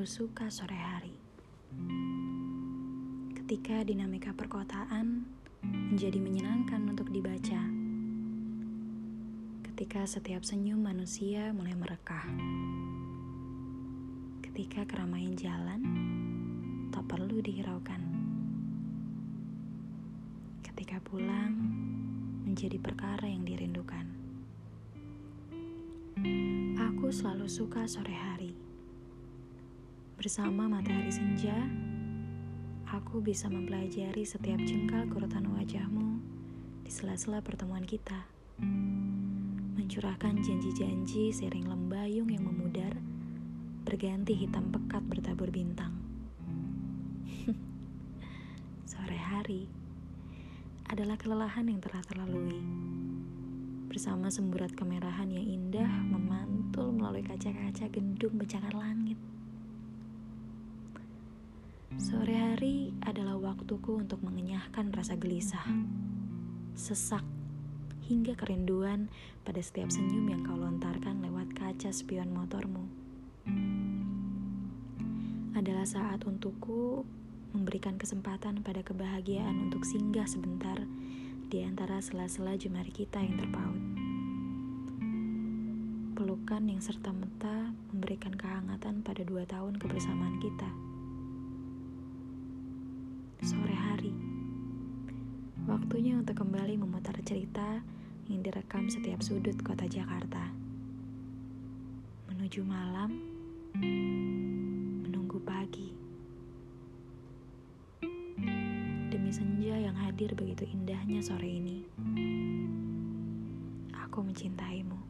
selalu suka sore hari. Ketika dinamika perkotaan menjadi menyenangkan untuk dibaca. Ketika setiap senyum manusia mulai merekah. Ketika keramaian jalan tak perlu dihiraukan. Ketika pulang menjadi perkara yang dirindukan. Aku selalu suka sore hari. Bersama matahari senja, aku bisa mempelajari setiap jengkal kerutan wajahmu di sela-sela pertemuan kita. Mencurahkan janji-janji sering lembayung yang memudar, berganti hitam pekat bertabur bintang. Sore hari adalah kelelahan yang telah terlalui. Bersama semburat kemerahan yang indah memantul melalui kaca-kaca gendung bencangan langit. Sore hari adalah waktuku untuk mengenyahkan rasa gelisah, sesak, hingga kerinduan pada setiap senyum yang kau lontarkan lewat kaca spion motormu. Adalah saat untukku memberikan kesempatan pada kebahagiaan untuk singgah sebentar di antara sela-sela jemari kita yang terpaut. Pelukan yang serta-merta memberikan kehangatan pada dua tahun kebersamaan kita sore hari. Waktunya untuk kembali memutar cerita yang direkam setiap sudut kota Jakarta. Menuju malam, menunggu pagi. Demi senja yang hadir begitu indahnya sore ini. Aku mencintaimu.